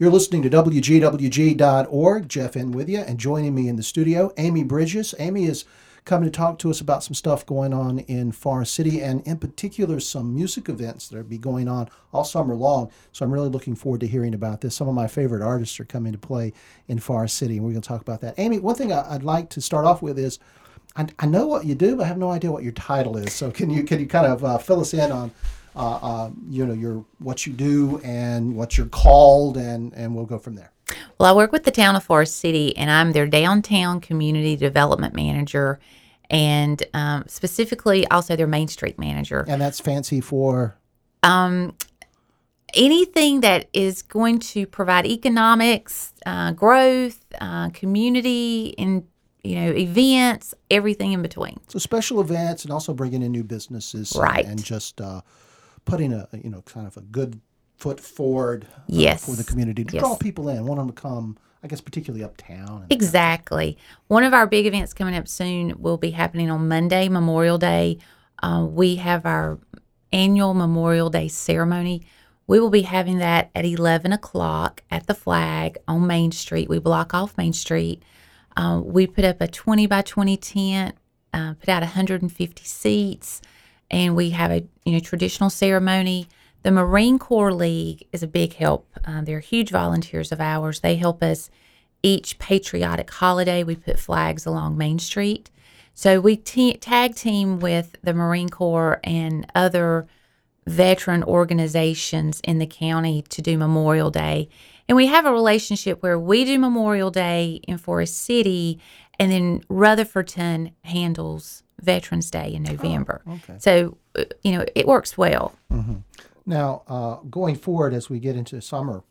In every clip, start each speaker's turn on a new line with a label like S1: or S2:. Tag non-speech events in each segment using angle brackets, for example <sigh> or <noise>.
S1: You're listening to WGWG.org. Jeff in with you, and joining me in the studio, Amy Bridges. Amy is coming to talk to us about some stuff going on in Forest City, and in particular, some music events that are be going on all summer long. So I'm really looking forward to hearing about this. Some of my favorite artists are coming to play in Forest City, and we're going to talk about that. Amy, one thing I'd like to start off with is I, know what you do, but I have no idea what your title is. So can you can you kind of uh, fill us in on uh, uh, you know your what you do and what you're called, and and we'll go from there.
S2: Well, I work with the town of Forest City, and I'm their downtown community development manager, and um, specifically also their Main Street manager.
S1: And that's fancy for
S2: um, anything that is going to provide economics, uh, growth, uh, community, and you know events, everything in between.
S1: So special events, and also bringing in new businesses,
S2: right?
S1: And, and just uh, putting a you know kind of a good foot forward uh,
S2: yes.
S1: for the community to
S2: yes.
S1: draw people in, want them to come. I guess particularly uptown.
S2: Exactly. One of our big events coming up soon will be happening on Monday, Memorial Day. Uh, we have our annual Memorial Day ceremony. We will be having that at 11 o'clock at the flag on Main Street. We block off Main Street. Uh, we put up a 20 by 20 tent, uh, put out 150 seats, and we have a you know traditional ceremony. The Marine Corps League is a big help. Uh, they're huge volunteers of ours. They help us each patriotic holiday. We put flags along Main Street. So we te- tag team with the Marine Corps and other veteran organizations in the county to do Memorial Day. And we have a relationship where we do Memorial Day in Forest City, and then Rutherfordton handles Veterans Day in November.
S1: Oh, okay.
S2: So, uh, you know, it works well.
S1: Mm-hmm. Now, uh, going forward as we get into summer,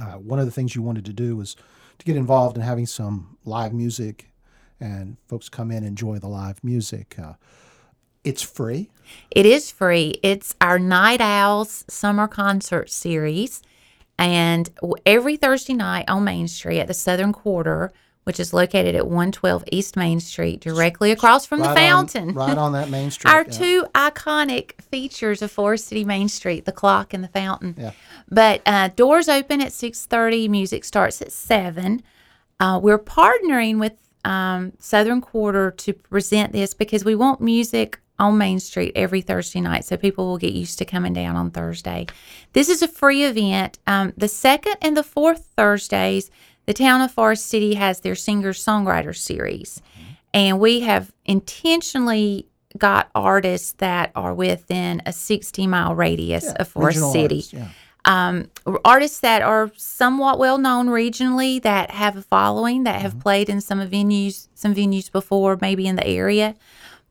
S1: uh, one of the things you wanted to do was to get involved in having some live music and folks come in and enjoy the live music. Uh, it's free.
S2: It is free. It's our Night Owls summer concert series. And every Thursday night on Main Street at the Southern Quarter, which is located at 112 East Main Street, directly across from
S1: right
S2: the fountain.
S1: On, right on that Main <laughs> Street.
S2: Our
S1: yeah.
S2: two iconic features of Forest City Main Street, the clock and the fountain.
S1: Yeah.
S2: But uh, doors open at 6.30. Music starts at 7. Uh, we're partnering with um, Southern Quarter to present this because we want music on Main Street every Thursday night, so people will get used to coming down on Thursday. This is a free event. Um, the second and the fourth Thursdays, the town of Forest City has their singer songwriter series, and we have intentionally got artists that are within a 60 mile radius
S1: yeah,
S2: of Forest City.
S1: Artists, yeah.
S2: Um, artists that are somewhat well known regionally that have a following that have mm-hmm. played in some venues, some venues before, maybe in the area.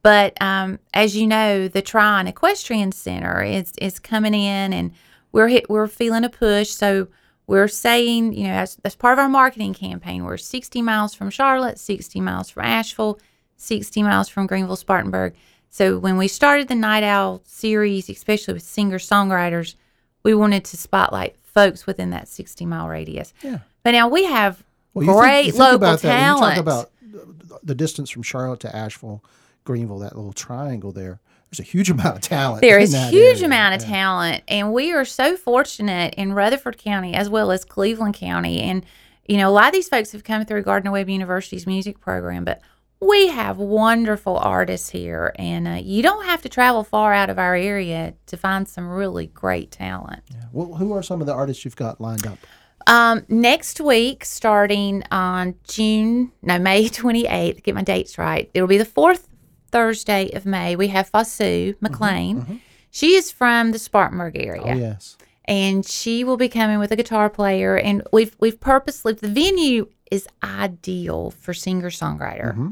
S2: But um, as you know, the Tryon Equestrian Center is is coming in, and we're hit, we're feeling a push. So we're saying, you know, as, as part of our marketing campaign, we're 60 miles from Charlotte, 60 miles from Asheville, 60 miles from Greenville, Spartanburg. So when we started the Night Owl series, especially with singer songwriters, we wanted to spotlight folks within that 60 mile radius.
S1: Yeah.
S2: But now we have
S1: well,
S2: great
S1: think,
S2: local
S1: about
S2: talent.
S1: That, you talk about the distance from Charlotte to Asheville Greenville, that little triangle there. There's a huge <laughs> amount of talent.
S2: There is huge
S1: area.
S2: amount of
S1: yeah.
S2: talent, and we are so fortunate in Rutherford County as well as Cleveland County. And you know, a lot of these folks have come through Gardner Webb University's music program, but we have wonderful artists here, and uh, you don't have to travel far out of our area to find some really great talent.
S1: Yeah. Well, who are some of the artists you've got lined up?
S2: Um, next week, starting on June, no, May 28th, get my dates right. It'll be the fourth Thursday of May, we have Fayssoux McLean.
S1: Mm-hmm, mm-hmm.
S2: She is from the Spartanburg area.
S1: Oh, yes.
S2: And she will be coming with a guitar player. And we've we've purposely the venue is ideal for singer songwriter.
S1: Mm-hmm.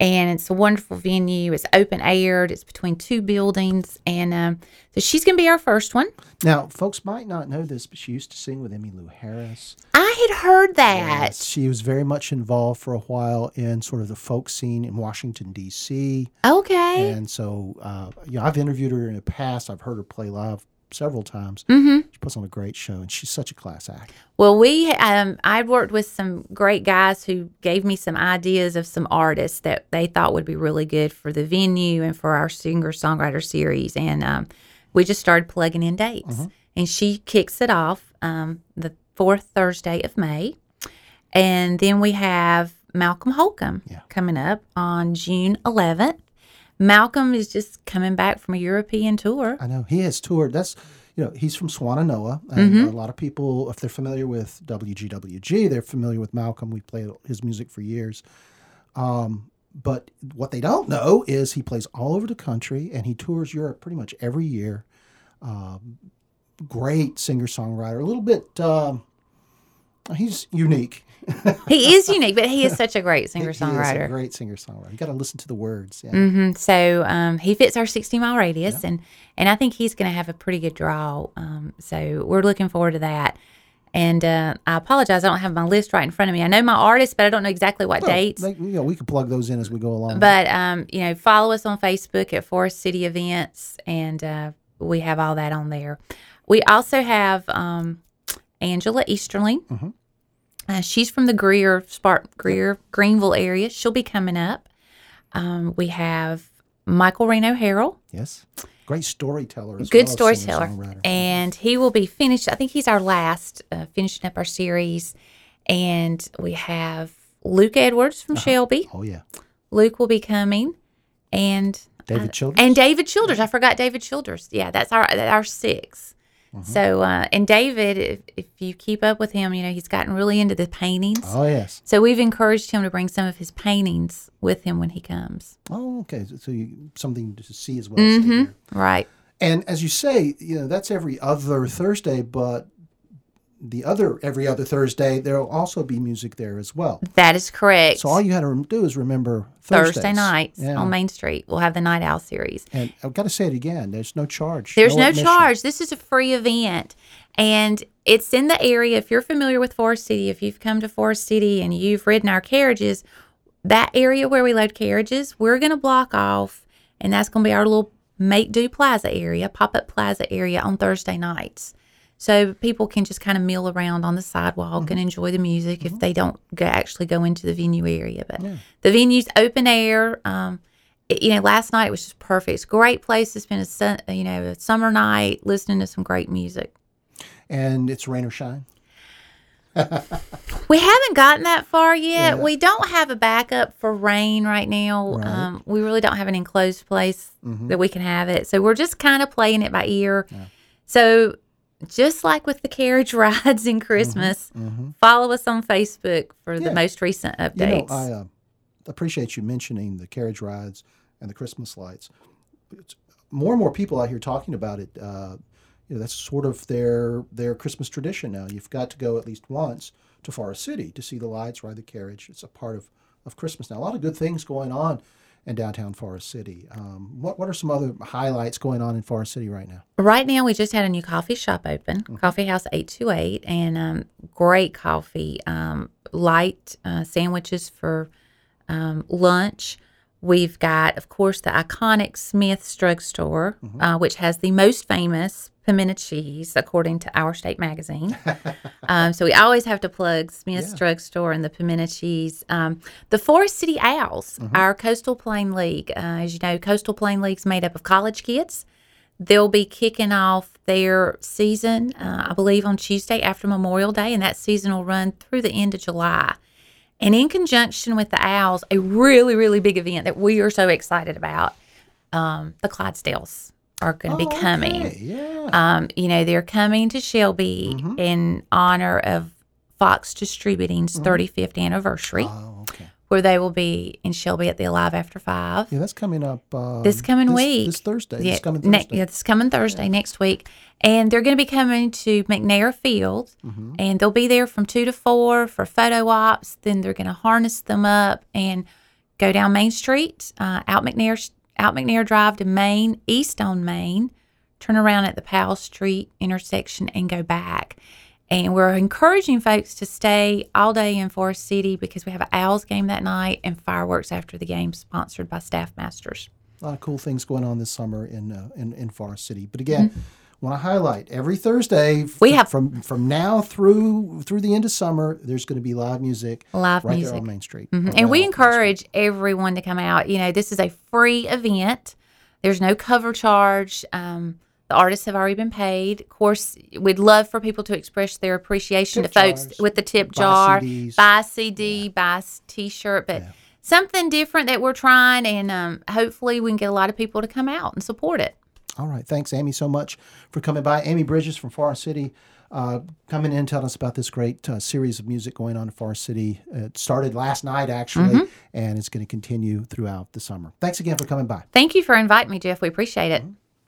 S2: And it's a wonderful venue. It's open aired. It's between two buildings, and um, so she's going to be our first one.
S1: Now, folks might not know this, but she used to sing with Emmylou Harris.
S2: I had heard that.
S1: Yes, she was very much involved for a while in sort of the folk scene in Washington D.C.
S2: Okay.
S1: And so, uh, you know, I've interviewed her in the past. I've heard her play live several times.
S2: Mm-hmm.
S1: She puts on a great show, and she's such a class act.
S2: Well, we um, I'd worked with some great guys who gave me some ideas of some artists that they thought would be really good for the venue and for our singer songwriter series, and um, we just started plugging in dates.
S1: Mm-hmm.
S2: And she kicks it off um, the fourth Thursday of May. And then we have Malcolm Holcombe
S1: Yeah.
S2: coming up on June 11th. Malcolm is just coming back from a European tour.
S1: I know he has toured. That's you know he's from Swannanoa, and a lot of people, if they're familiar with WGWG, they're familiar with Malcolm. We played his music for years. Um, but what they don't know is he plays all over the country and he tours Europe pretty much every year. Um, great singer songwriter, a little bit. Um, he's unique.
S2: he is unique, but he is such a great singer <laughs>
S1: He is a
S2: songwriter.
S1: great singer songwriter. You got to listen to the words. Yeah.
S2: hmm So um, he fits our 60 mile radius, and and I think he's going to have a pretty good draw. Um, so we're looking forward to that. And uh, I apologize, I don't have my list right in front of me. I know my artists, but I don't know exactly what
S1: Well,
S2: dates.
S1: they- you know, we can plug those in as we go along.
S2: But um, you know, follow us on Facebook at Forest City Events, and uh, we have all that on there. We also have um, Angela Easterling.
S1: Mhm.
S2: Uh, she's from the Greer, Spark Greer, Greenville area. She'll be coming up. Um, we have Michael Reno Harrell,
S1: yes, great storyteller. As
S2: good
S1: well,
S2: storyteller, and he will be finished. I think he's our last, uh, finishing up our series. And we have Luke Edwards from Shelby.
S1: oh yeah,
S2: Luke will be coming, and
S1: David
S2: uh,
S1: Childers.
S2: and David Childers. I forgot David Childers. Yeah, that's our our 6
S1: Mm-hmm.
S2: So uh, and David, if, if you keep up with him, you know he's gotten really into the paintings.
S1: oh yes.
S2: So we've encouraged him to bring some of his paintings with him when he comes.
S1: Oh okay. So, so you, something to see as well.
S2: Mm-hmm. Right.
S1: And as you say, you know that's every other Thursday, but the other every other Thursday there will also be music there as well.
S2: That is correct.
S1: So all you had to do is remember
S2: Thursday nights
S1: Yeah.
S2: on Main Street, we'll have the Night Owl series.
S1: And I've got to say it again. There's no charge.
S2: There's no,
S1: admission.
S2: charge. This is a free event. And it's in the area. If you're familiar with Forest City, if you've come to Forest City and you've ridden our carriages, that area where we load carriages, we're going to block off. And that's going to be our little make do plaza area, pop up plaza area on Thursday nights. So people can just kind of mill around on the sidewalk
S1: Mm-hmm.
S2: and enjoy the music if they don't go, actually go into the venue area. But the venue's open air. Um, it- you know, last night was just perfect. It's a great place to spend a sun, you know a summer night listening to some great music.
S1: And it's rain or shine.
S2: We haven't gotten that far yet.
S1: Yeah.
S2: We don't have a backup for rain right now.
S1: Right.
S2: Um, we really don't have an enclosed place
S1: Mhm.
S2: that we can have it. So we're just kind of playing it by ear. So just like with the carriage <laughs> rides in Christmas,
S1: Mm-hmm.
S2: follow us on Facebook for
S1: Yeah.
S2: the most recent updates.
S1: You know. I uh, appreciate you mentioning the carriage rides and the Christmas lights. It's, more and more people out here talking about it. Uh, you know, that's sort of their their Christmas tradition now. You've got to go at least once to Forest City to see the lights, ride the carriage. It's a part of, of Christmas now. A lot of good things going on in downtown Forest City. Um, what what are some other highlights going on in Forest City right now?
S2: Right now, we just had a new coffee shop open, Coffee House 828, and um, great coffee, um, light uh, sandwiches for um, lunch. We've got, of course, the iconic Smith's Drugstore, uh, which has the most famous pimento cheese, according to Our State Magazine. <laughs> um, so we always have to plug Smith's
S1: Yeah.
S2: Drugstore and the pimento cheese. Um, the Forest City Owls, our Coastal Plain League. Uh, as you know, Coastal Plain League's made up of college kids. They'll be kicking off their season, uh, I believe, on Tuesday after Memorial Day, and that season will run through the end of July. And in conjunction with the Owls, a really, really big event that we are so excited about, um, the Clydesdales are going to be
S1: Oh,
S2: coming.
S1: okay, Yeah.
S2: Um, you know, they're coming to Shelby
S1: Mm-hmm.
S2: in honor of Fox Distributing's 35th anniversary,
S1: oh, okay.
S2: where they will be in Shelby at the Alive After Five.
S1: Yeah, that's coming up uh,
S2: This coming week.
S1: This Thursday.
S2: Yeah,
S1: this coming
S2: ne-
S1: Thursday.
S2: yeah, this coming Thursday next week, and they're going to be coming to McNair Field,
S1: Mm-hmm.
S2: and they'll be there from two to four for photo ops. Then they're going to harness them up and go down Main Street, uh, out McNair, out McNair Drive to Main, east on Main, turn around at the Powell Street intersection, and go back. And we're encouraging folks to stay all day in Forest City because we have an Owls game that night and fireworks after the game, sponsored by Staff Masters.
S1: a lot of cool things going on this summer in uh, in, in Forest City. But again, want to highlight every Thursday
S2: Mm-hmm. We have-
S1: from from now through through the end of summer. There's going to be live music
S2: Live
S1: right
S2: music.
S1: there on Main Street,
S2: Mhm. And we
S1: right off Main Street.
S2: encourage everyone to come out. You know, this is a free event. There's no cover charge. Um, The artists have already been paid. Of course, we'd love for people to express their appreciation
S1: Tip
S2: to folks
S1: jars,
S2: with the tip
S1: buy
S2: jar,
S1: CDs.
S2: buy CD, buy T-shirt, but something different that we're trying, and um, hopefully we can get a lot of people to come out and support it.
S1: All right. Thanks, Amy, so much for coming by. Amy Bridges from Forest City, uh, coming in, and telling us about this great uh, series of music going on in Forest City. It started last night, actually, and it's going to continue throughout the summer. Thanks again for coming by.
S2: Thank you for inviting me, Jeff. We appreciate it.